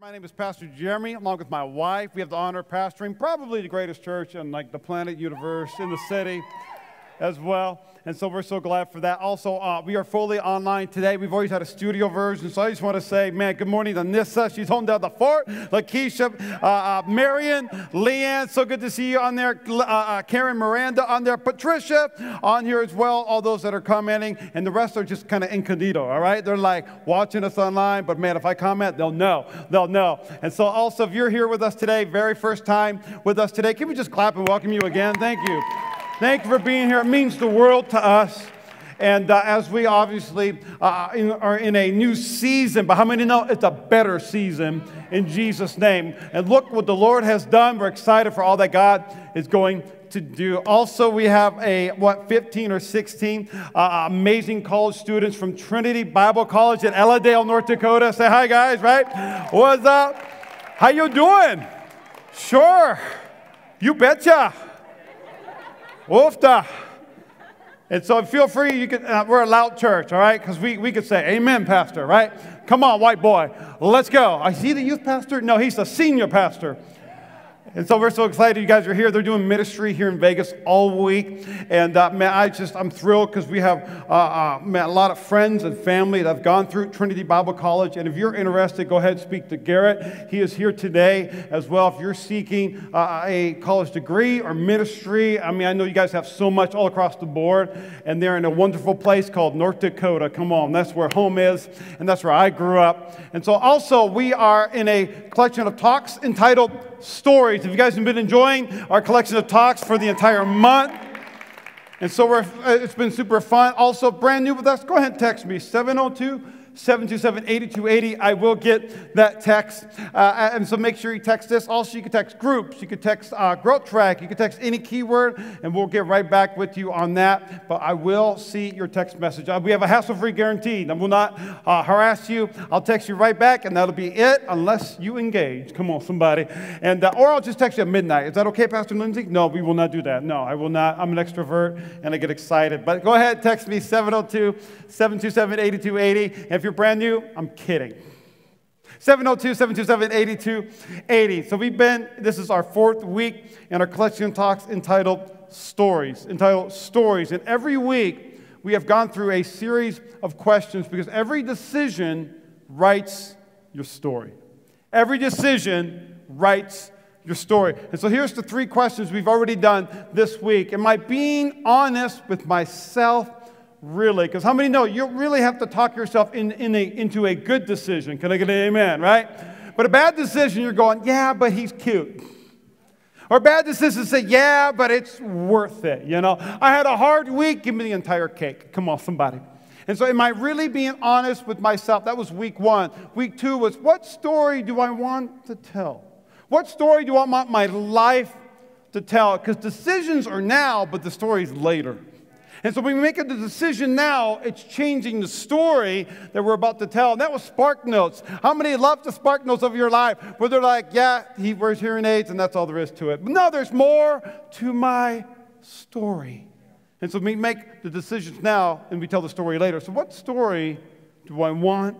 My name is Pastor Jeremy, along with my wife. We have the honor of pastoring probably the greatest church in like the planet universe in the city as well. And so we're so glad for that. Also, uh, we are fully online today. We've always had a studio version. So I just want to say, man, good morning to Nissa. She's home down the fort. Lakeisha, uh, uh, Marion, Leanne, so good to see you on there. Uh, uh, Karen Miranda on there. Patricia on here as well. All those that are commenting. And the rest are just kind of incognito, all right? They're like watching us online. But man, if I comment, they'll know. They'll know. And so also, if you're here with us today, very first time with us today, can we just clap and welcome you again? Thank you. Thank you for being here. It means the world to us. And uh, as we obviously uh, in, are in a new season, but how many know it's a better season in Jesus' name? And look what the Lord has done. We're excited for all that God is going to do. Also, we have a, what, 15 or 16 uh, amazing college students from Trinity Bible College in Ellendale, North Dakota. Say hi, guys, right? What's up? How you doing? Sure. You betcha. Oofta. And so feel free, you can, uh, we're a loud church, all right? Because we, we could say, Amen, Pastor, right? Come on, white boy, let's go. I see the youth pastor? No, he's the senior pastor. And so we're so excited you guys are here. They're doing ministry here in Vegas all week. And uh, man, I just, I'm thrilled because we have uh, uh, a lot of friends and family that have gone through Trinity Bible College. And if you're interested, go ahead and speak to Garrett. He is here today as well. If you're seeking uh, a college degree or ministry, I mean, I know you guys have so much all across the board. And they're in a wonderful place called North Dakota. Come on, that's where home is. And that's where I grew up. And so also, we are in a collection of talks entitled stories. If you guys have been enjoying our collection of talks for the entire month? And so uh, it's been super fun. Also, brand new with us, go ahead and text me 702 727 8280. I will get that text. Uh, and so make sure you text this. Also, you can text groups, you can text uh, growth track, you can text any keyword, and we'll get right back with you on that. But I will see your text message. Uh, we have a hassle free guarantee. I will not uh, harass you. I'll text you right back, and that'll be it unless you engage. Come on, somebody. And, uh, or I'll just text you at midnight. Is that okay, Pastor Lindsay? No, we will not do that. No, I will not. I'm an extrovert and I get excited. But go ahead, text me 702 727 8280. If you're brand new, I'm kidding. 702 727 8280. So we've been, this is our fourth week in our collection talks entitled Stories. Entitled Stories. And every week we have gone through a series of questions because every decision writes your story. Every decision writes your story. And so here's the three questions we've already done this week. Am I being honest with myself really. Because how many know you really have to talk yourself in, in a, into a good decision? Can I get an amen, right? But a bad decision, you're going, yeah, but he's cute. Or bad decision, say, yeah, but it's worth it. You know, I had a hard week, give me the entire cake. Come on, somebody. And so, am I really being honest with myself? That was week one. Week two was, what story do I want to tell? What story do I want my life to tell? Because decisions are now, but the story's later. And so when we make a decision now, it's changing the story that we're about to tell. And that was Spark Notes. How many love the Spark Notes of your life? Where they're like, yeah, he wears hearing aids, and that's all there is to it. But no, there's more to my story. And so we make the decisions now, and we tell the story later. So what story do I want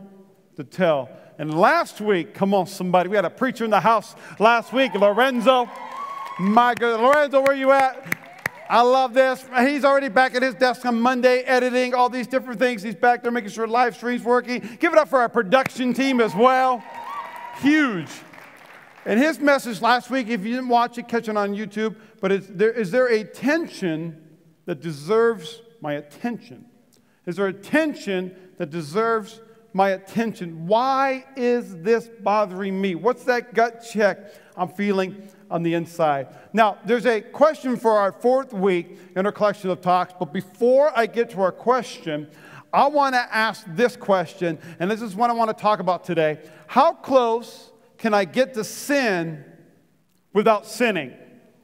to tell? And last week, come on, somebody, we had a preacher in the house last week, Lorenzo. My God, Lorenzo, where you at? I love this. He's already back at his desk on Monday, editing all these different things. He's back there making sure live stream's working. Give it up for our production team as well. Huge. And his message last week, if you didn't watch it, catch it on YouTube. But is there, is there a tension that deserves my attention? Is there a tension that deserves my attention? Why is this bothering me? What's that gut check I'm feeling on the inside. Now, there's a question for our fourth week in our collection of talks, but before I get to our question, I want to ask this question, and this is what I want to talk about today. How close can I get to sin without sinning?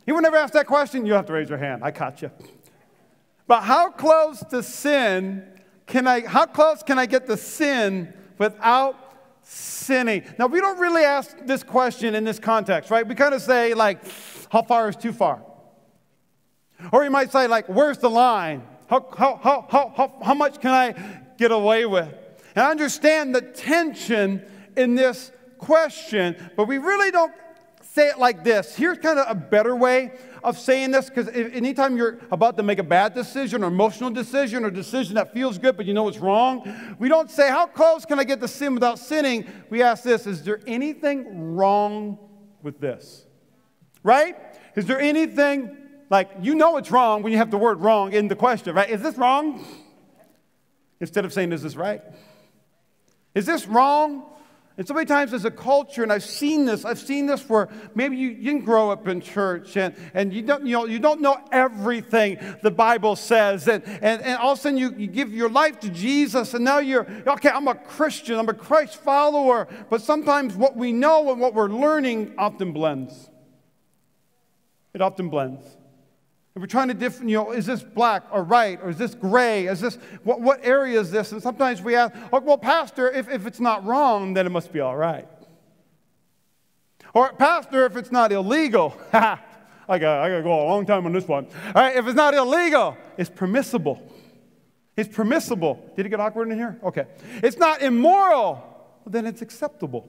Anyone ever asked that question? You have to raise your hand. I caught you. But how close to sin can I, how close can I get to sin without sinning? Now, we don't really ask this question in this context, right? We kind of say, like, how far is too far? Or you might say, like, where's the line? How, how, how, how, how, how much can I get away with? And I understand the tension in this question, but we really don't say it like this. Here's kind of a better way of saying this because anytime you're about to make a bad decision or emotional decision or decision that feels good but you know it's wrong, we don't say, How close can I get to sin without sinning? We ask this Is there anything wrong with this? Right? Is there anything like you know it's wrong when you have the word wrong in the question, right? Is this wrong? Instead of saying, Is this right? Is this wrong? And so many times as a culture, and I've seen this, I've seen this where maybe you, didn't grow up in church and, and you, don't, you, know, you don't know everything the Bible says. And, and, and all of a sudden you, you give your life to Jesus and now you're, okay, I'm a Christian, I'm a Christ follower. But sometimes what we know and what we're learning often blends. It often blends. And we're trying to different, you know, is this black or white or is this gray? Is this, what, what area is this? And sometimes we ask, oh, well, Pastor, if, if it's not wrong, then it must be all right. Or, Pastor, if it's not illegal, I got, I to go a long time on this one. All right, if it's not illegal, it's permissible. It's permissible. Did it get awkward in here? Okay. It's not immoral, well, then it's acceptable.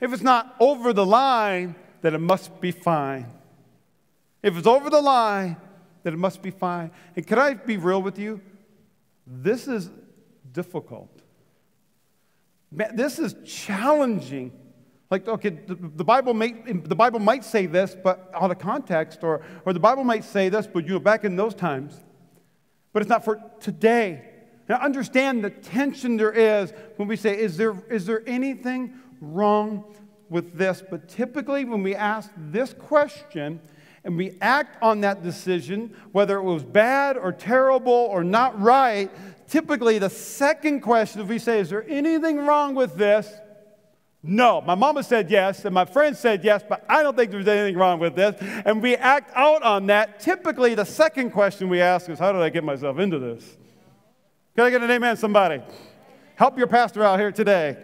If it's not over the line, then it must be fine. If it's over the line, then it must be fine. And can I be real with you? This is difficult. This is challenging. Like, okay, the, the, Bible may, the Bible might say this, but out of context, or, or the Bible might say this, but you know, back in those times. But it's not for today. Now, understand the tension there is when we say, is there, is there anything wrong with this? But typically, when we ask this question, and we act on that decision, whether it was bad or terrible or not right, typically the second question, if we say, Is there anything wrong with this? No. My mama said yes, and my friend said yes, but I don't think there's anything wrong with this. And we act out on that. Typically, the second question we ask is, How did I get myself into this? Can I get an amen, somebody? Help your pastor out here today.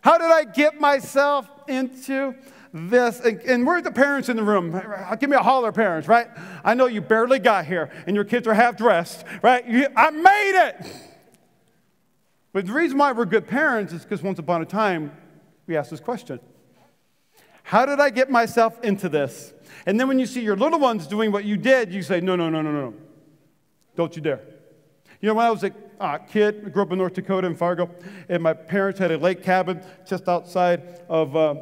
How did I get myself into this. And, and where's the parents in the room? Give me a holler, parents, right? I know you barely got here and your kids are half dressed, right? You, I made it. But the reason why we're good parents is because once upon a time, we asked this question How did I get myself into this? And then when you see your little ones doing what you did, you say, No, no, no, no, no. Don't you dare. You know, when I was a uh, kid, I grew up in North Dakota in Fargo, and my parents had a lake cabin just outside of uh,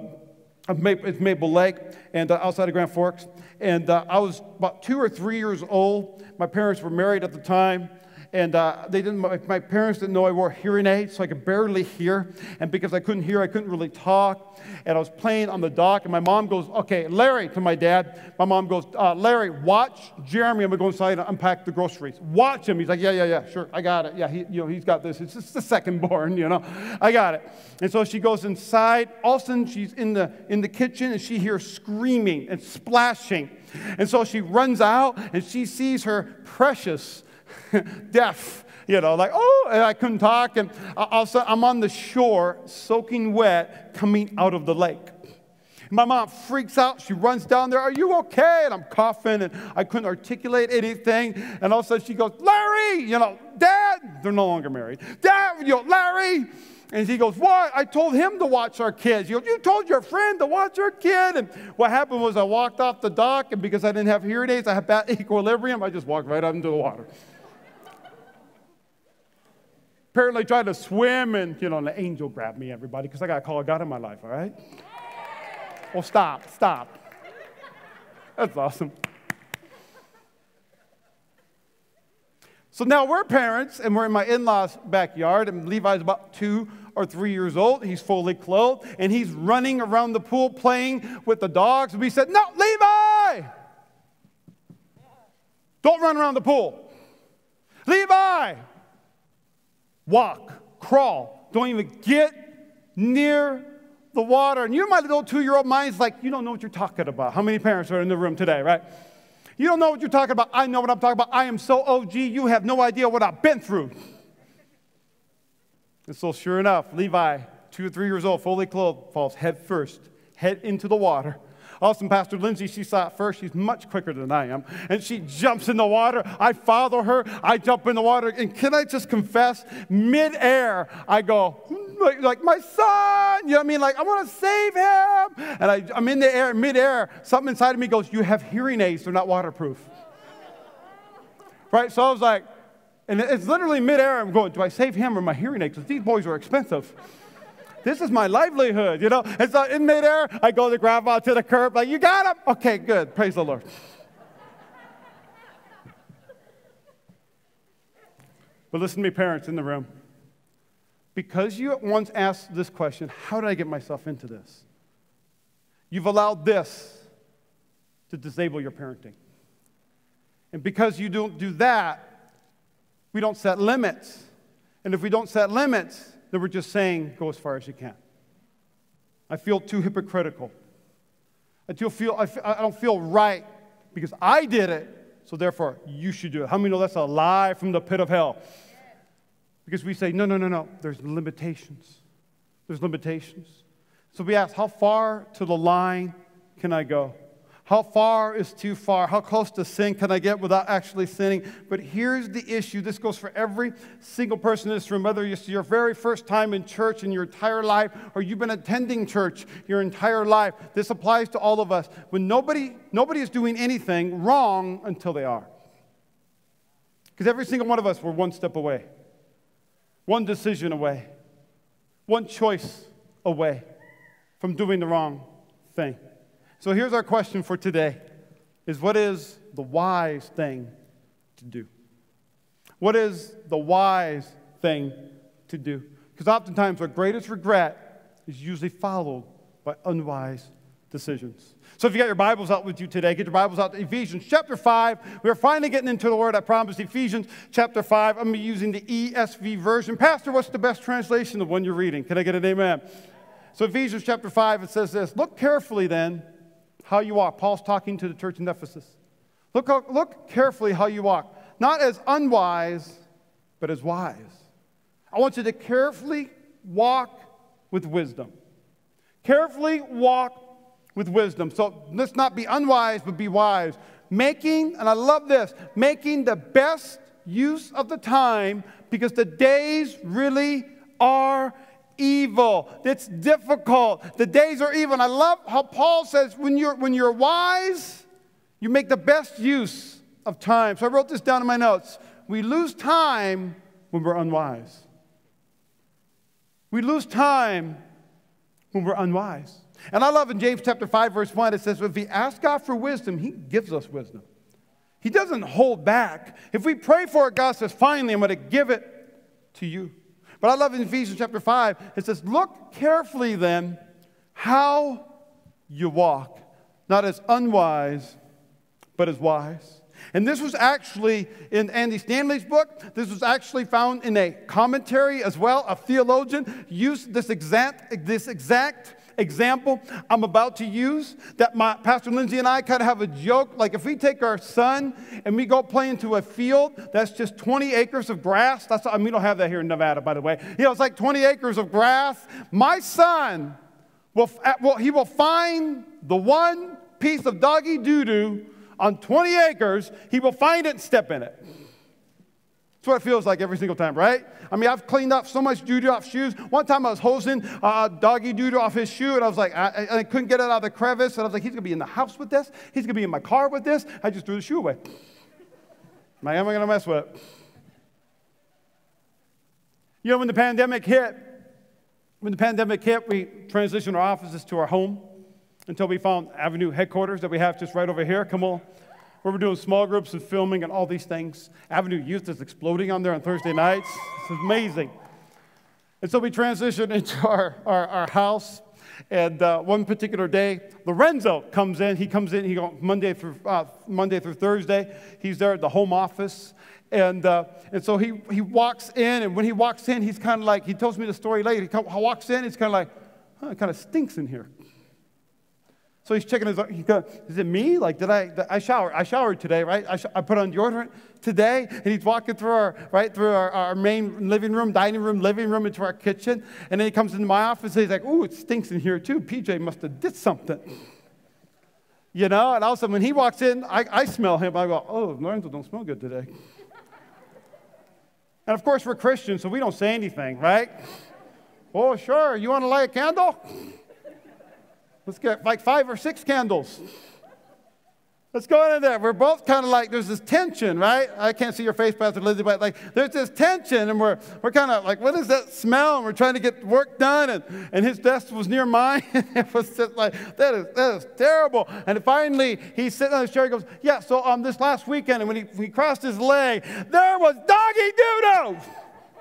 it's Maple Lake and uh, outside of Grand Forks. And uh, I was about two or three years old. My parents were married at the time. And uh, they didn't, my, my, parents didn't know I wore hearing aids, so I could barely hear. And because I couldn't hear, I couldn't really talk. And I was playing on the dock, and my mom goes, Okay, Larry, to my dad. My mom goes, uh, Larry, watch Jeremy. I'm going to go inside and unpack the groceries. Watch him. He's like, Yeah, yeah, yeah, sure, I got it. Yeah, he, you know, he's got this. It's just the second born, you know. I got it. And so she goes inside. All of a sudden, she's in the, in the kitchen, and she hears screaming and splashing. And so she runs out, and she sees her precious deaf, you know, like, oh, and I couldn't talk. And also, I'm on the shore, soaking wet, coming out of the lake. My mom freaks out. She runs down there. Are you okay? And I'm coughing and I couldn't articulate anything. And all of a sudden she goes, Larry, you know, Dad. They're no longer married. Dad, you know, Larry. And he goes, What? I told him to watch our kids. You, you told your friend to watch our kid. And what happened was I walked off the dock, and because I didn't have hearing aids, I had bad equilibrium. I just walked right out into the water apparently tried to swim, and, you know, an angel grabbed me, everybody, because I got a call of God in my life, all right? Well, stop, stop. That's awesome. So now we're parents, and we're in my in law's backyard, and Levi's about two or three years old. He's fully clothed, and he's running around the pool playing with the dogs. We said, No, Levi! Don't run around the pool. Levi! Walk, crawl. Don't even get near the water. And you my little two year old mind's like, you don't know what you're talking about. How many parents are in the room today, right? You don't know what you're talking about. I know what I'm talking about. I am so OG, you have no idea what I've been through. And so, sure enough, Levi, two or three years old, fully clothed, falls head first, head into the water. Awesome, Pastor Lindsay, she saw it first. She's much quicker than I am. And she jumps in the water. I follow her. I jump in the water. And can I just confess, midair, I go, hmm, like, like my son, you know what I mean? Like, I want to save him. And I, I'm in the air, midair. Something inside of me goes, You have hearing aids, they're not waterproof. right? So I was like, and it's literally midair. I'm going, Do I save him or my hearing aids? Because these boys are expensive. This is my livelihood, you know? And so in midair, I go to grab to the curb, like, You got him? Okay, good. Praise the Lord. But listen to me, parents in the room. Because you once asked this question, how did I get myself into this? You've allowed this to disable your parenting. And because you don't do that, we don't set limits. And if we don't set limits, then we're just saying, go as far as you can. I feel too hypocritical. I, feel, I, feel, I don't feel right because I did it, so therefore you should do it. How many know that's a lie from the pit of hell? Because we say, no, no, no, no, there's limitations. There's limitations. So we ask, how far to the line can I go? How far is too far? How close to sin can I get without actually sinning? But here's the issue. This goes for every single person in this room, whether it's your very first time in church in your entire life or you've been attending church your entire life. This applies to all of us. When nobody, nobody is doing anything wrong until they are. Because every single one of us, we're one step away one decision away, one choice away from doing the wrong thing. So here's our question for today is what is the wise thing to do? What is the wise thing to do? Because oftentimes our greatest regret is usually followed by unwise decisions. So if you got your Bibles out with you today, get your Bibles out to Ephesians chapter 5. We're finally getting into the word I promised, Ephesians chapter 5. I'm using the ESV version. Pastor, what's the best translation, the one you're reading? Can I get an amen? So Ephesians chapter 5, it says this, Look carefully then how you walk. Paul's talking to the church in Ephesus. Look, look carefully how you walk, not as unwise, but as wise. I want you to carefully walk with wisdom. Carefully walk with wisdom. So let's not be unwise, but be wise. Making, and I love this, making the best use of the time because the days really are evil. It's difficult. The days are evil. And I love how Paul says when you're, when you're wise, you make the best use of time. So I wrote this down in my notes. We lose time when we're unwise. We lose time when we're unwise. And I love in James chapter 5, verse 1, it says, if we ask God for wisdom, He gives us wisdom. He doesn't hold back. If we pray for it, God says, finally, I'm going to give it to you. But I love in Ephesians chapter 5, it says, Look carefully then how you walk, not as unwise, but as wise. And this was actually in Andy Stanley's book. This was actually found in a commentary as well. A theologian used this exact, this exact example I'm about to use that my Pastor Lindsay and I kind of have a joke. Like if we take our son and we go play into a field that's just 20 acres of grass, that's I mean, we don't have that here in Nevada, by the way. You know, it's like 20 acres of grass. My son will, will he will find the one piece of doggy doo doo on 20 acres. He will find it and step in it. What it feels like every single time, right? I mean, I've cleaned up so much doo off shoes. One time I was hosing uh, doggy doo off his shoe, and I was like, I, I, couldn't get it out of the crevice. And I was like, he's going to be in the house with this. He's going to be in my car with this. I just threw the shoe away. Am I going to mess with it? You know, when the pandemic hit, when the pandemic hit, we transitioned our offices to our home until we found Avenue headquarters that we have just right over here. Come on where we're doing small groups and filming and all these things. Avenue Youth is exploding on there on Thursday nights. It's amazing. And so we transitioned into our, our, our house. And uh, one particular day, Lorenzo comes in. He comes in. He goes Monday through uh, Monday through Thursday. He's there at the home office, and uh, and so he he walks in. And when he walks in, he's kind of like he tells me the story later. He walks in. He's kind of like, huh, it kind of stinks in here. So he's checking his, he goes, is it me? Like, did I, I shower? I showered today, right? I, sh- I put on deodorant today. And he's walking through our, right, through our, our main living room, dining room, living room, into our kitchen. And then he comes into my office and he's like, ooh, it stinks in here too. PJ must have did something. You know, and all of a sudden when he walks in, I, I smell him. I go, oh, Lorenzo don't smell good today. and of course, we're Christians, so we don't say anything, right? Oh, sure. You want to light a candle? Let's get like five or six candles. Let's go into there. We're both kind of like, there's this tension, right? I can't see your face, Pastor Lizzie, but like, there's this tension, and we're, we're kind of like, what is that smell? And we're trying to get work done, and, and his desk was near mine. And it was just like, that is, that is terrible. And finally, he's sitting on his chair, he goes, yeah, so um, this last weekend, and when he, when he crossed his leg, there was doggy doo-doo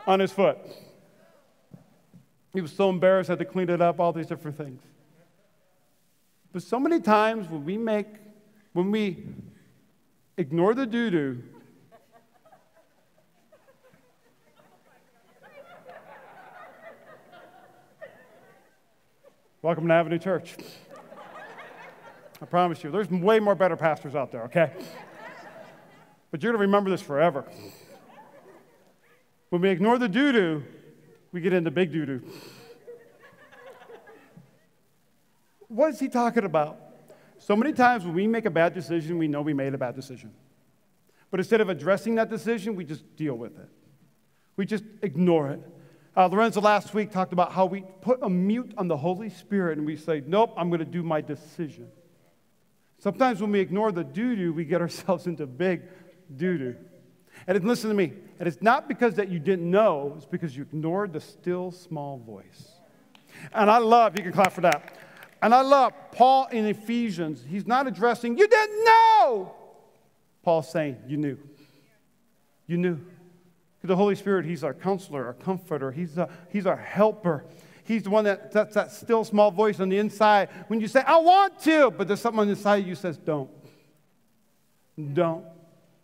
on his foot. He was so embarrassed, had to clean it up, all these different things. But so many times when we make when we ignore the doo doo, welcome to Avenue Church. I promise you, there's way more better pastors out there, okay? But you're going to remember this forever. When we ignore the doo doo, we get into big doo doo. What is he talking about? So many times when we make a bad decision, we know we made a bad decision. But instead of addressing that decision, we just deal with it. We just ignore it. Uh, Lorenzo last week talked about how we put a mute on the Holy Spirit and we say, Nope, I'm going to do my decision. Sometimes when we ignore the doo doo, we get ourselves into big doo doo. And listen to me, and it's not because that you didn't know, it's because you ignored the still small voice. And I love, you can clap for that. And I love Paul in Ephesians. He's not addressing, you didn't know. Paul's saying, you knew. You knew. Because the Holy Spirit, He's our counselor, our comforter, He's, a, he's our helper. He's the one that, that's that still small voice on the inside. When you say, I want to, but there's something on the inside you says, don't. Don't.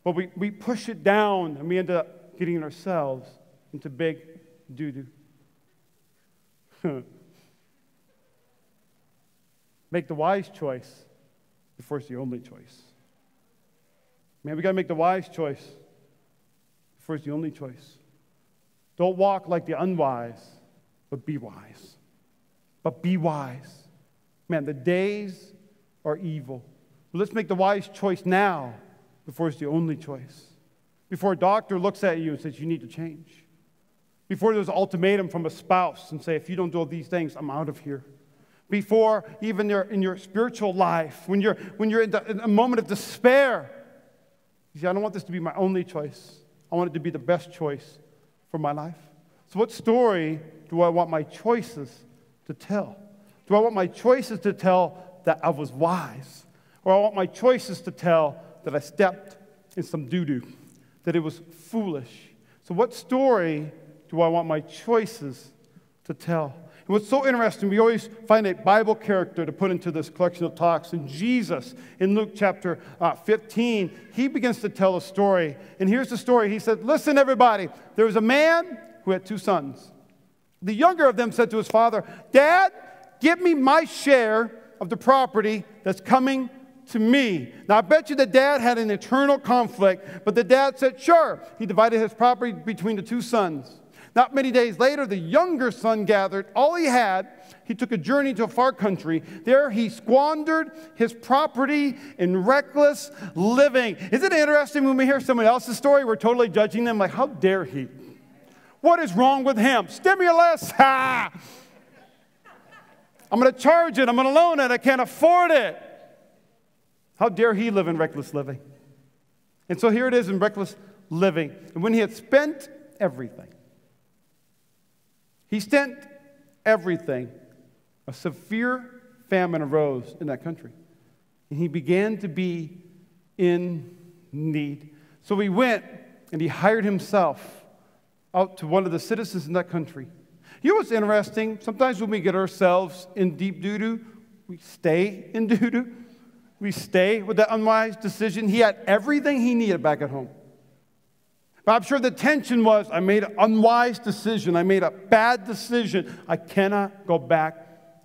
But we, we push it down and we end up getting ourselves into big doo doo. Make the wise choice before it's the only choice. Man, we got to make the wise choice before it's the only choice. Don't walk like the unwise, but be wise. But be wise. Man, the days are evil. But let's make the wise choice now before it's the only choice. Before a doctor looks at you and says, You need to change. Before there's an ultimatum from a spouse and say, If you don't do all these things, I'm out of here before even your, in your spiritual life, when you're, when you're in, the, in a moment of despair. You see, I don't want this to be my only choice. I want it to be the best choice for my life. So, what story do I want my choices to tell? Do I want my choices to tell that I was wise? Or I want my choices to tell that I stepped in some doo doo, that it was foolish? So, what story do I want my choices to tell? And what's so interesting, we always find a Bible character to put into this collection of talks. And Jesus, in Luke chapter uh, 15, he begins to tell a story. And here's the story. He said, Listen, everybody, there was a man who had two sons. The younger of them said to his father, Dad, give me my share of the property that's coming to me. Now, I bet you the dad had an eternal conflict, but the dad said, Sure. He divided his property between the two sons. Not many days later, the younger son gathered all he had. He took a journey to a far country. There, he squandered his property in reckless living. Isn't it interesting when we hear someone else's story, we're totally judging them like, how dare he? What is wrong with him? Stimulus! Ha! I'm going to charge it. I'm going to loan it. I can't afford it. How dare he live in reckless living? And so here it is in reckless living. And when he had spent everything, he spent everything. A severe famine arose in that country, and he began to be in need. So he went and he hired himself out to one of the citizens in that country. You know what's interesting? Sometimes when we get ourselves in deep doo doo, we stay in doo doo. We stay with that unwise decision. He had everything he needed back at home. But I'm sure the tension was I made an unwise decision. I made a bad decision. I cannot go back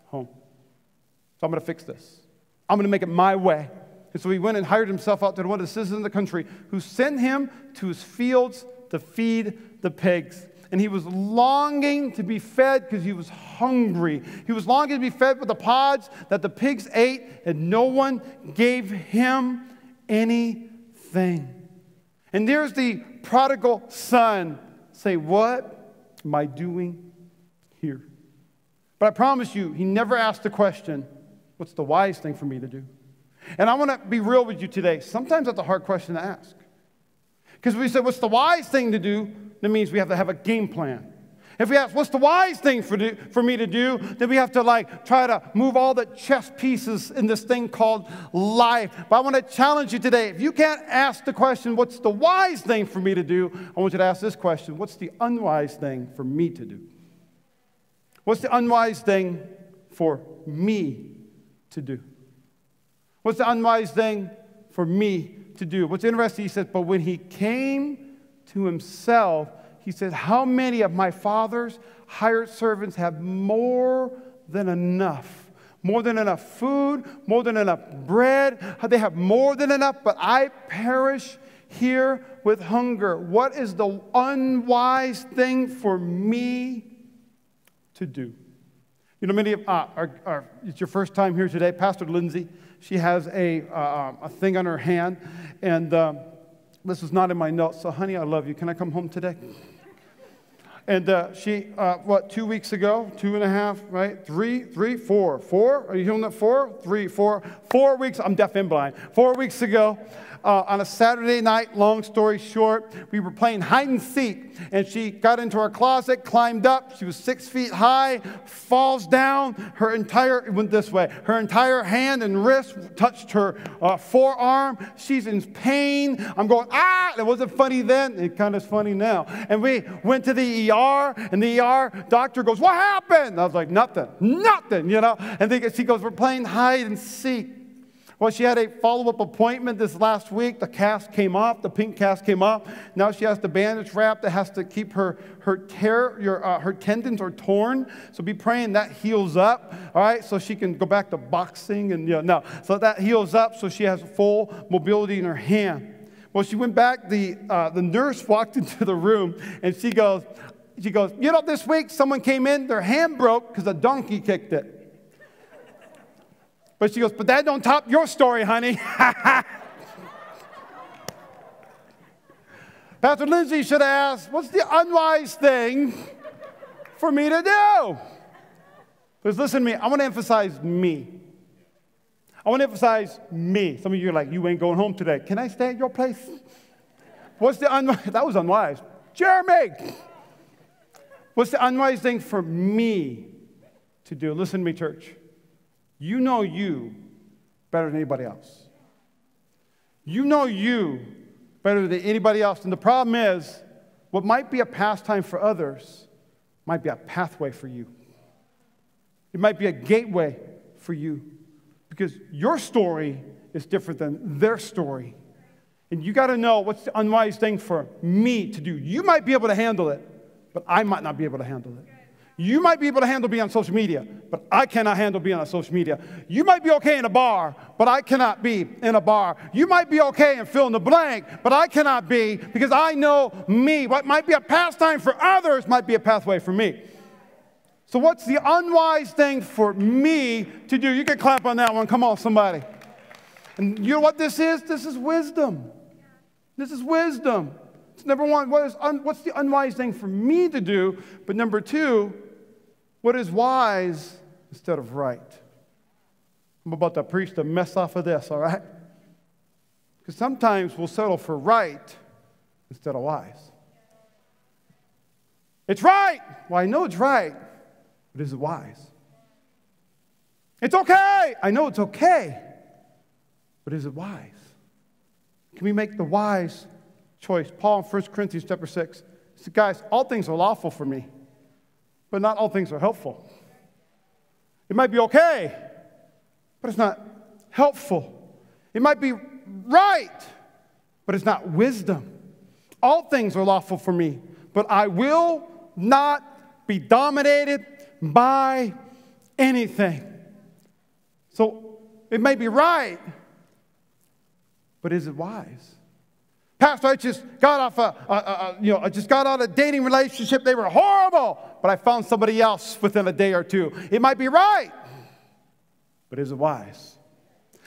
home. So I'm going to fix this. I'm going to make it my way. And so he went and hired himself out to one of the citizens of the country who sent him to his fields to feed the pigs. And he was longing to be fed because he was hungry. He was longing to be fed with the pods that the pigs ate, and no one gave him anything. And there's the prodigal son say, What am I doing here? But I promise you, he never asked the question, What's the wise thing for me to do? And I want to be real with you today. Sometimes that's a hard question to ask. Because we said, What's the wise thing to do? That means we have to have a game plan. If we ask, what's the wise thing for, do, for me to do, then we have to like try to move all the chess pieces in this thing called life. But I want to challenge you today. If you can't ask the question, what's the wise thing for me to do, I want you to ask this question what's the unwise thing for me to do? What's the unwise thing for me to do? What's the unwise thing for me to do? What's interesting, he says, but when he came to himself, he says, How many of my father's hired servants have more than enough? More than enough food, more than enough bread. They have more than enough, but I perish here with hunger. What is the unwise thing for me to do? You know, many of uh, our, our, it's your first time here today. Pastor Lindsay, she has a, uh, a thing on her hand, and um, this is not in my notes. So, honey, I love you. Can I come home today? And uh, she, uh, what, two weeks ago, two and a half, right? Three, three, four, four. Are you hearing that? Four, three, four, four weeks. I'm deaf and blind. Four weeks ago, uh, on a Saturday night, long story short, we were playing hide and seek, and she got into our closet, climbed up. She was six feet high, falls down. Her entire, went this way, her entire hand and wrist touched her uh, forearm. She's in pain. I'm going, ah! It wasn't funny then. It kind of funny now. And we went to the ER, and the ER doctor goes, What happened? I was like, Nothing, nothing, you know. And they, she goes, We're playing hide and seek. Well, she had a follow up appointment this last week. The cast came off, the pink cast came off. Now she has the bandage wrap that has to keep her, her, tear, your, uh, her tendons are torn. So be praying that heals up, all right, so she can go back to boxing. And, you know, no, so that heals up so she has full mobility in her hand. Well, she went back, the, uh, the nurse walked into the room and she goes, she goes, you know, this week someone came in, their hand broke because a donkey kicked it. But she goes, But that don't top your story, honey. Pastor Lindsay should ask, What's the unwise thing for me to do? Because listen to me, I want to emphasize me. I want to emphasize me. Some of you are like, You ain't going home today. Can I stay at your place? What's the unwise? That was unwise. Jeremy! What's the unwise thing for me to do? Listen to me, church. You know you better than anybody else. You know you better than anybody else. And the problem is, what might be a pastime for others might be a pathway for you. It might be a gateway for you because your story is different than their story. And you got to know what's the unwise thing for me to do. You might be able to handle it, but I might not be able to handle it. You might be able to handle being on social media, but I cannot handle being on social media. You might be okay in a bar, but I cannot be in a bar. You might be okay and fill in the blank, but I cannot be because I know me. What might be a pastime for others might be a pathway for me. So, what's the unwise thing for me to do? You can clap on that one. Come on, somebody. And you know what this is? This is wisdom. This is wisdom. It's number one, what is un, what's the unwise thing for me to do? But number two, what is wise instead of right? I'm about to preach the mess off of this, all right? Because sometimes we'll settle for right instead of wise. It's right. Well, I know it's right, but is it wise? It's okay. I know it's okay, but is it wise? Can we make the wise choice? Paul in 1 Corinthians chapter 6 said, Guys, all things are lawful for me but not all things are helpful. It might be okay, but it's not helpful. It might be right, but it's not wisdom. All things are lawful for me, but I will not be dominated by anything. So it may be right, but is it wise? Pastor, I just got off a, a, a, you know, I just got out of a dating relationship. They were horrible, but I found somebody else within a day or two. It might be right, but is it wise?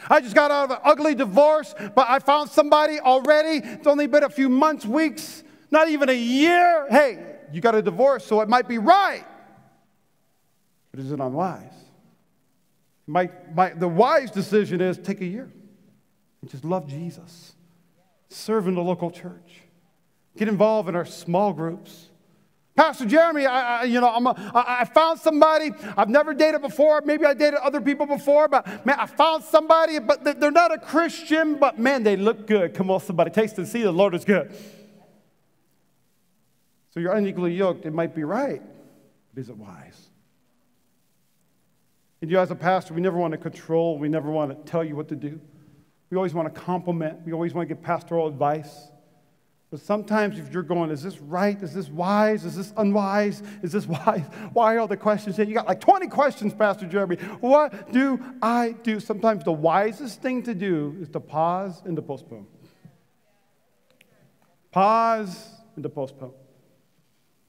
I just got out of an ugly divorce, but I found somebody already. It's only been a few months, weeks, not even a year. Hey, you got a divorce, so it might be right. but is it unwise? My, my, the wise decision is take a year and just love Jesus, serve in the local church, get involved in our small groups. Pastor Jeremy, I, I you know, I'm a, I, I found somebody I've never dated before. Maybe I dated other people before, but man, I found somebody, but they're not a Christian, but man, they look good. Come on, somebody, taste and see the Lord is good. So you're unequally yoked. It might be right, but is it wise? And you, as a pastor, we never want to control, we never want to tell you what to do. We always want to compliment, we always want to give pastoral advice. But sometimes, if you're going, is this right? Is this wise? Is this unwise? Is this wise? Why are all the questions here? You got like 20 questions, Pastor Jeremy. What do I do? Sometimes the wisest thing to do is to pause and to postpone. Pause and to postpone.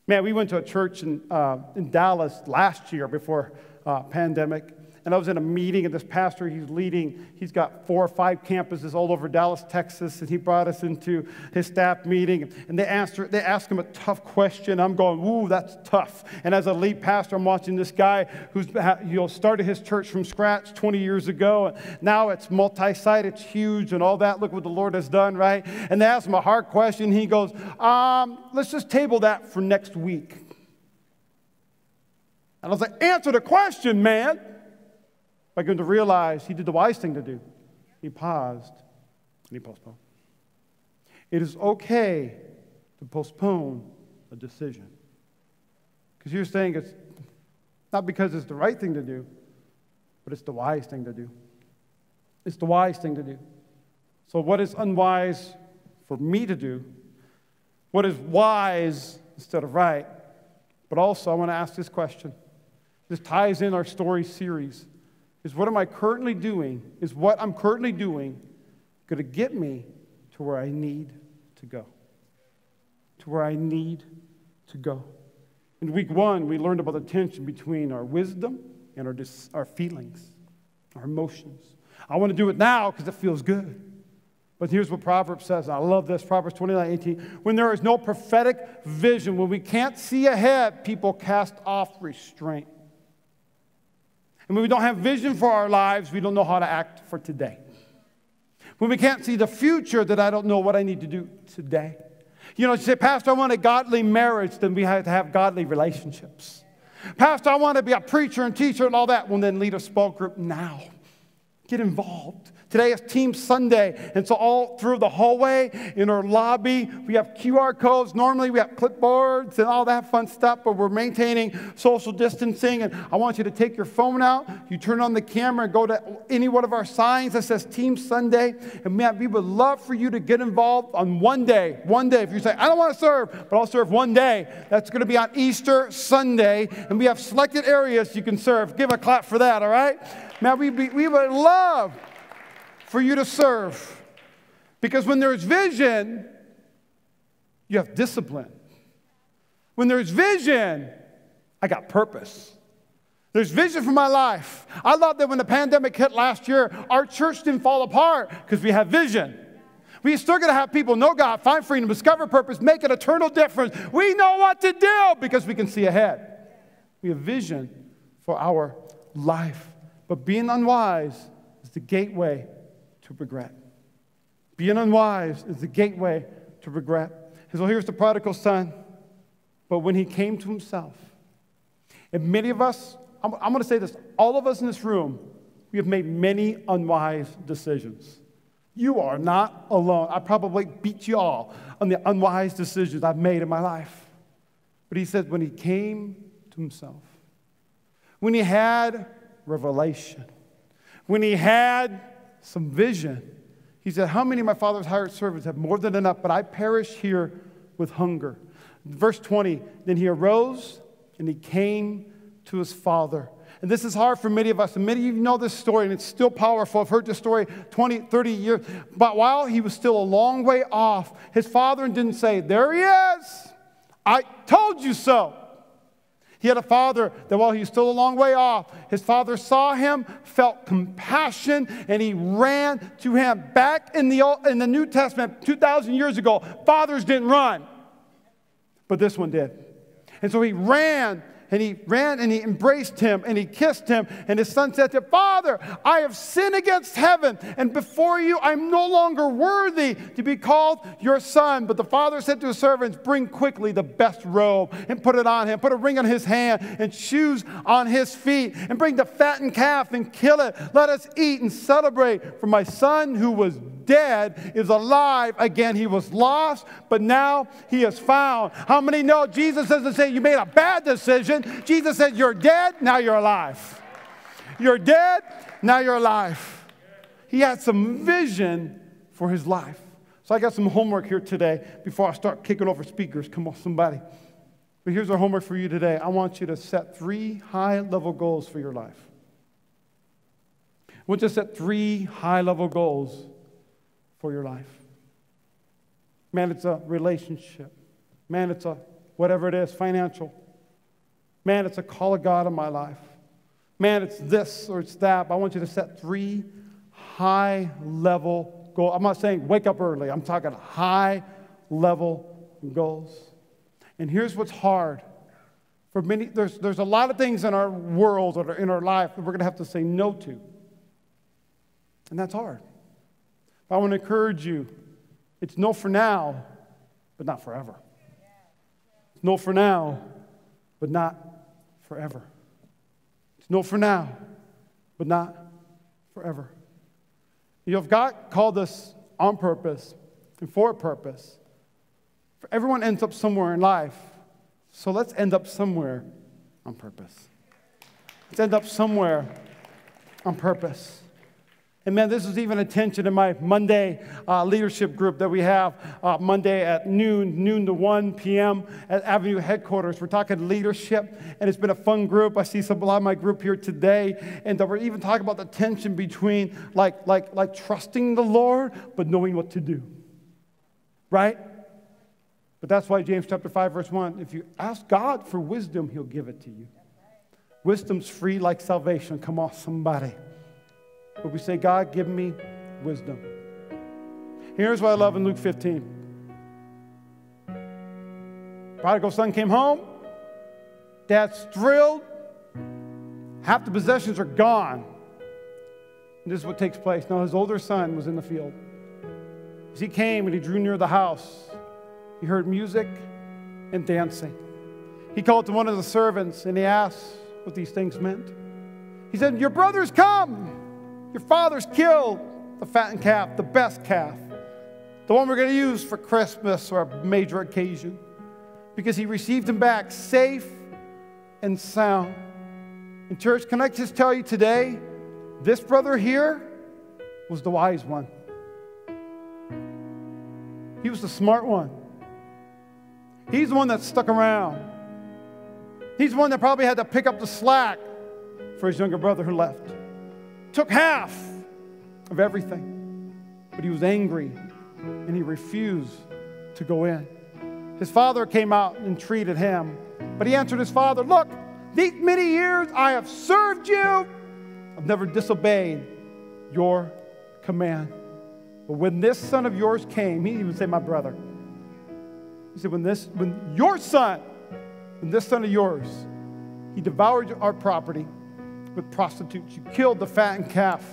Man, we went to a church in, uh, in Dallas last year before uh, pandemic. And I was in a meeting, and this pastor he's leading, he's got four or five campuses all over Dallas, Texas, and he brought us into his staff meeting. And they asked, they asked him a tough question. I'm going, ooh, that's tough. And as a lead pastor, I'm watching this guy who's you know, started his church from scratch 20 years ago. And now it's multi site, it's huge, and all that. Look what the Lord has done, right? And they asked him a hard question. He goes, um, let's just table that for next week. And I was like, answer the question, man. By going to realize he did the wise thing to do. He paused and he postponed. It is okay to postpone a decision. Because you're saying it's not because it's the right thing to do, but it's the wise thing to do. It's the wise thing to do. So, what is unwise for me to do? What is wise instead of right? But also, I want to ask this question this ties in our story series. Is what am I currently doing? Is what I'm currently doing going to get me to where I need to go? To where I need to go. In week one, we learned about the tension between our wisdom and our, dis- our feelings, our emotions. I want to do it now because it feels good. But here's what Proverbs says. I love this Proverbs 29 18. When there is no prophetic vision, when we can't see ahead, people cast off restraint. And when we don't have vision for our lives, we don't know how to act for today. When we can't see the future, that I don't know what I need to do today. You know, you say, Pastor, I want a godly marriage, then we have to have godly relationships. Pastor, I want to be a preacher and teacher and all that. Well, then lead a small group now. Get involved. Today is Team Sunday. And so, all through the hallway, in our lobby, we have QR codes. Normally, we have clipboards and all that fun stuff, but we're maintaining social distancing. And I want you to take your phone out, you turn on the camera, and go to any one of our signs that says Team Sunday. And man, we would love for you to get involved on one day. One day. If you say, I don't want to serve, but I'll serve one day, that's going to be on Easter Sunday. And we have selected areas you can serve. Give a clap for that, all right? Man, we, we would love for you to serve. Because when there's vision, you have discipline. When there's vision, I got purpose. There's vision for my life. I love that when the pandemic hit last year, our church didn't fall apart because we have vision. We still to have people know God, find freedom, discover purpose, make an eternal difference. We know what to do because we can see ahead. We have vision for our life. But being unwise is the gateway to regret. Being unwise is the gateway to regret. And so here's the prodigal son. But when he came to himself, and many of us, I'm, I'm going to say this, all of us in this room, we have made many unwise decisions. You are not alone. I probably beat you all on the unwise decisions I've made in my life. But he said, when he came to himself, when he had revelation, when he had some vision. He said, How many of my father's hired servants have more than enough, but I perish here with hunger? Verse 20, then he arose and he came to his father. And this is hard for many of us. And many of you know this story, and it's still powerful. I've heard this story 20, 30 years. But while he was still a long way off, his father didn't say, There he is. I told you so. He had a father that while he was still a long way off, his father saw him, felt compassion, and he ran to him. Back in the, Old, in the New Testament, 2,000 years ago, fathers didn't run, but this one did. And so he ran and he ran and he embraced him and he kissed him. And his son said to him, Father, I have sinned against heaven, and before you I'm no longer worthy to be called your son. But the father said to his servants, Bring quickly the best robe and put it on him, put a ring on his hand and shoes on his feet, and bring the fattened calf and kill it. Let us eat and celebrate. For my son who was dead is alive again. He was lost, but now he is found. How many know Jesus doesn't say you made a bad decision? Jesus said, You're dead, now you're alive. You're dead, now you're alive. He had some vision for his life. So I got some homework here today before I start kicking over speakers. Come on, somebody. But here's our homework for you today. I want you to set three high level goals for your life. You to set three high level goals for your life. Man, it's a relationship. Man, it's a whatever it is, financial. Man, it's a call of God in my life. Man, it's this or it's that. But I want you to set three high level goals. I'm not saying wake up early, I'm talking high level goals. And here's what's hard. For many, there's, there's a lot of things in our world or in our life that we're going to have to say no to. And that's hard. I want to encourage you it's no for now, but not forever. It's no for now, but not forever. It's no for now, but not forever. You if God called us on purpose and for a purpose, everyone ends up somewhere in life. So let's end up somewhere on purpose. Let's end up somewhere on purpose. And man, this is even attention in my Monday uh, leadership group that we have uh, Monday at noon, noon to 1 p.m. at Avenue headquarters. We're talking leadership, and it's been a fun group. I see some, a lot of my group here today, and uh, we're even talking about the tension between like, like, like trusting the Lord, but knowing what to do. Right? But that's why James chapter 5, verse 1 if you ask God for wisdom, he'll give it to you. Wisdom's free like salvation. Come on, somebody. But we say, God, give me wisdom. Here's what I love in Luke 15. Prodigal son came home. Dad's thrilled. Half the possessions are gone. And this is what takes place. Now, his older son was in the field. As he came and he drew near the house, he heard music and dancing. He called to one of the servants and he asked what these things meant. He said, Your brother's come. Your father's killed the fattened calf, the best calf, the one we're going to use for Christmas or a major occasion, because he received him back safe and sound. And, church, can I just tell you today, this brother here was the wise one. He was the smart one. He's the one that stuck around. He's the one that probably had to pick up the slack for his younger brother who left took half of everything. But he was angry and he refused to go in. His father came out and treated him, but he answered his father, Look, these many years I have served you, I've never disobeyed your command. But when this son of yours came, he even said, My brother. He said, When this, when your son, when this son of yours, he devoured our property with prostitutes. You killed the fattened calf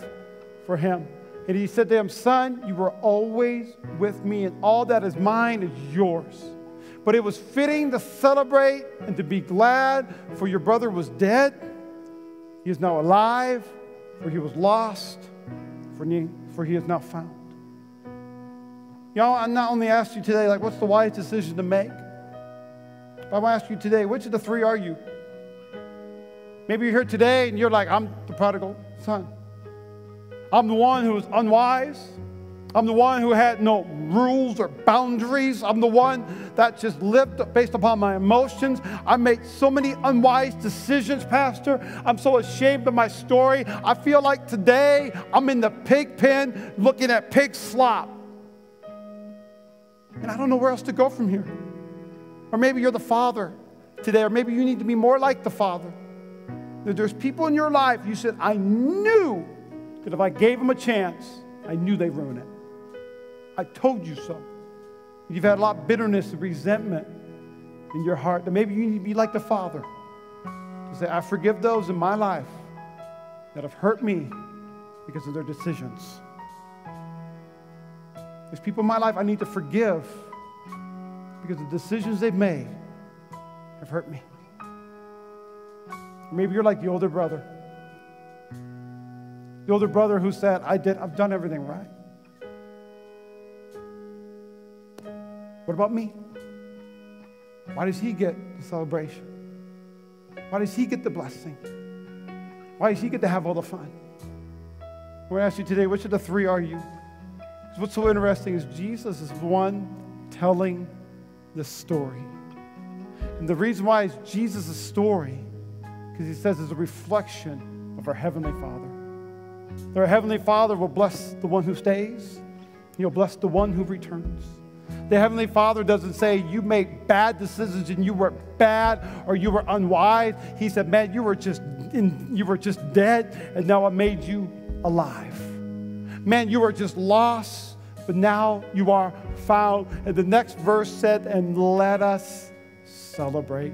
for him. And he said to him, Son, you were always with me, and all that is mine is yours. But it was fitting to celebrate and to be glad, for your brother was dead. He is now alive, for he was lost, for he, for he is now found. Y'all, I not only asked you today, like, what's the wise decision to make? But I want to ask you today, which of the three are you? Maybe you're here today and you're like, I'm the prodigal son. I'm the one who was unwise. I'm the one who had no rules or boundaries. I'm the one that just lived based upon my emotions. I made so many unwise decisions, Pastor. I'm so ashamed of my story. I feel like today I'm in the pig pen looking at pig slop. And I don't know where else to go from here. Or maybe you're the father today, or maybe you need to be more like the father that there's people in your life you said, I knew that if I gave them a chance, I knew they'd ruin it. I told you so. You've had a lot of bitterness and resentment in your heart that maybe you need to be like the Father. To say, I forgive those in my life that have hurt me because of their decisions. There's people in my life I need to forgive because the decisions they've made have hurt me. Maybe you're like the older brother. The older brother who said, I did, I've done everything right. What about me? Why does he get the celebration? Why does he get the blessing? Why does he get to have all the fun? I want to ask you today, which of the three are you? What's so interesting is Jesus is one telling the story. And the reason why is Jesus' story, because he says it's a reflection of our Heavenly Father. That our Heavenly Father will bless the one who stays, He'll bless the one who returns. The Heavenly Father doesn't say you made bad decisions and you were bad or you were unwise. He said, Man, you were just in, you were just dead, and now I made you alive. Man, you were just lost, but now you are found. And the next verse said, And let us celebrate.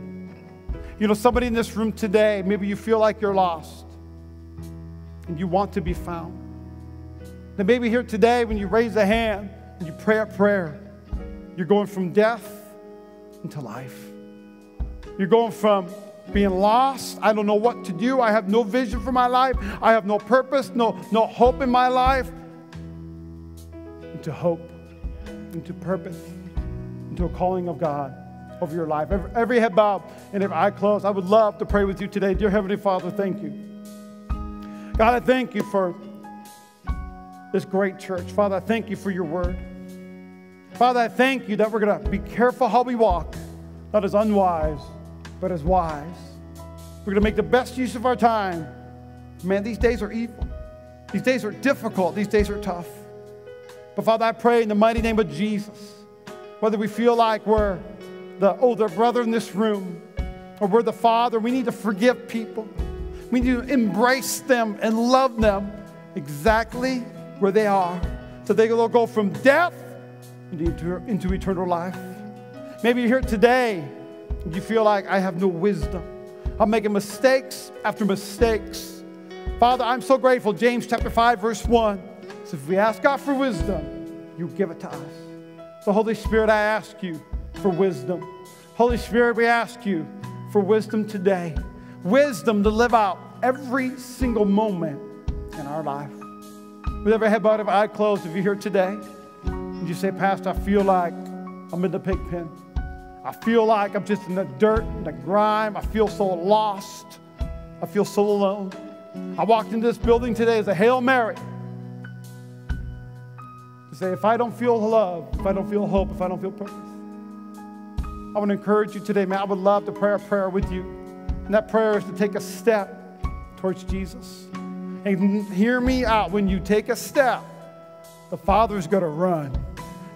You know, somebody in this room today, maybe you feel like you're lost and you want to be found. Then maybe here today, when you raise a hand and you pray a prayer, you're going from death into life. You're going from being lost. I don't know what to do. I have no vision for my life. I have no purpose, no, no hope in my life. Into hope, into purpose, into a calling of God over your life. Every, every head bowed and every eye closed. I would love to pray with you today. Dear Heavenly Father, thank you. God, I thank you for this great church. Father, I thank you for your word. Father, I thank you that we're going to be careful how we walk, not as unwise, but as wise. We're going to make the best use of our time. Man, these days are evil. These days are difficult. These days are tough. But Father, I pray in the mighty name of Jesus, whether we feel like we're the older brother in this room or we're the father, we need to forgive people. We need to embrace them and love them exactly where they are so they will go from death into, into eternal life. Maybe you're here today and you feel like I have no wisdom. I'm making mistakes after mistakes. Father, I'm so grateful. James chapter 5, verse 1 says, If we ask God for wisdom, you give it to us. So, Holy Spirit, I ask you for wisdom. Holy Spirit, we ask you for wisdom today. Wisdom to live out every single moment in our life. With every head bowed, every eye closed, if you're here today, and you say, Pastor, I feel like I'm in the pig pen. I feel like I'm just in the dirt, and the grime. I feel so lost. I feel so alone. I walked into this building today as a Hail Mary to say, if I don't feel love, if I don't feel hope, if I don't feel purpose, I want to encourage you today, man. I would love to pray a prayer with you. And that prayer is to take a step towards Jesus. And hear me out. When you take a step, the Father's going to run.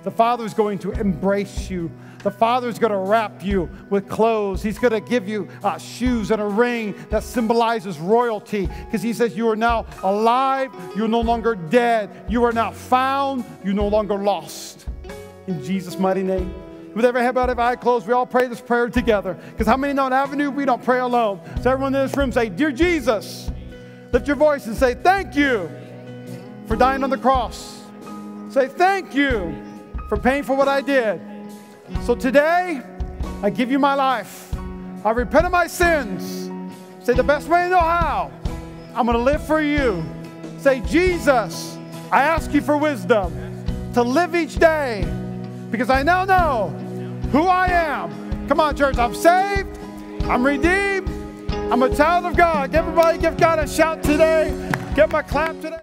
The Father's going to embrace you. The Father's going to wrap you with clothes. He's going to give you uh, shoes and a ring that symbolizes royalty because He says, You are now alive. You're no longer dead. You are now found. You're no longer lost. In Jesus' mighty name. With every head bowed, every eye closed, we all pray this prayer together. Because how many know an avenue we don't pray alone? So everyone in this room say, Dear Jesus, lift your voice and say, Thank you for dying on the cross. Say, Thank you for paying for what I did. So today, I give you my life. I repent of my sins. Say the best way I know how. I'm going to live for you. Say, Jesus, I ask you for wisdom to live each day because I now know who I am. Come on, church. I'm saved. I'm redeemed. I'm a child of God. Everybody give God a shout today. Give him a clap today.